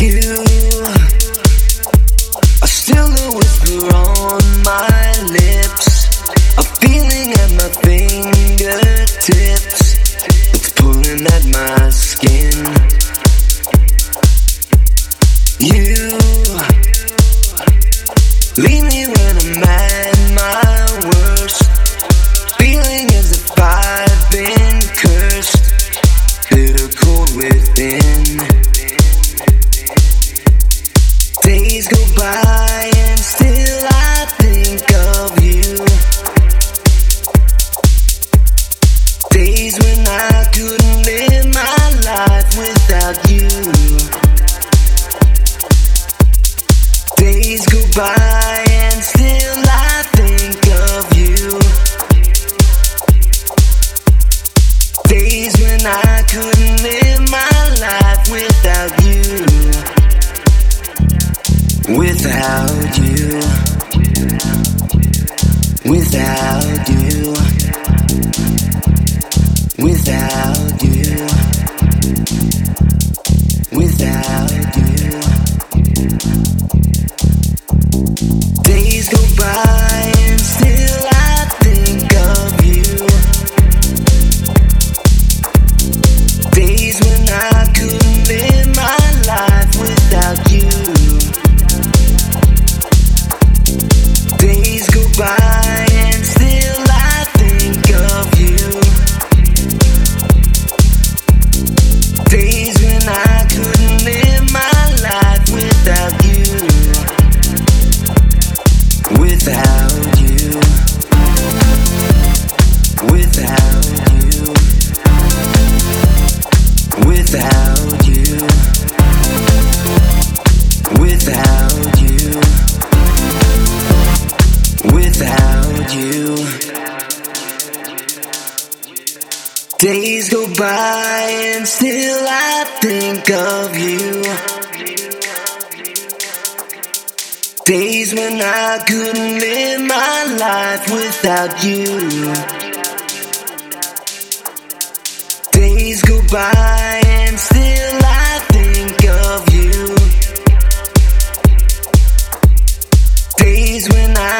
you by and still I think of you. Days when I couldn't live my life without you. Days go by. without you, without Days go by and still I think of you. Days when I couldn't live my life without you. Days go by and still I think of you. Days when I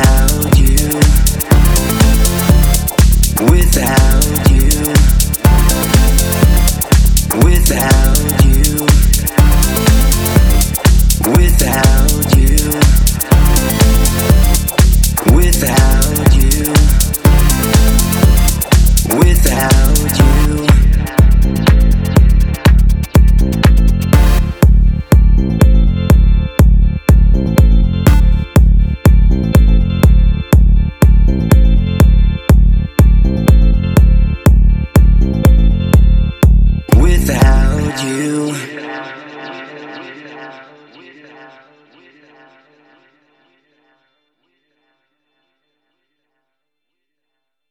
without you, without.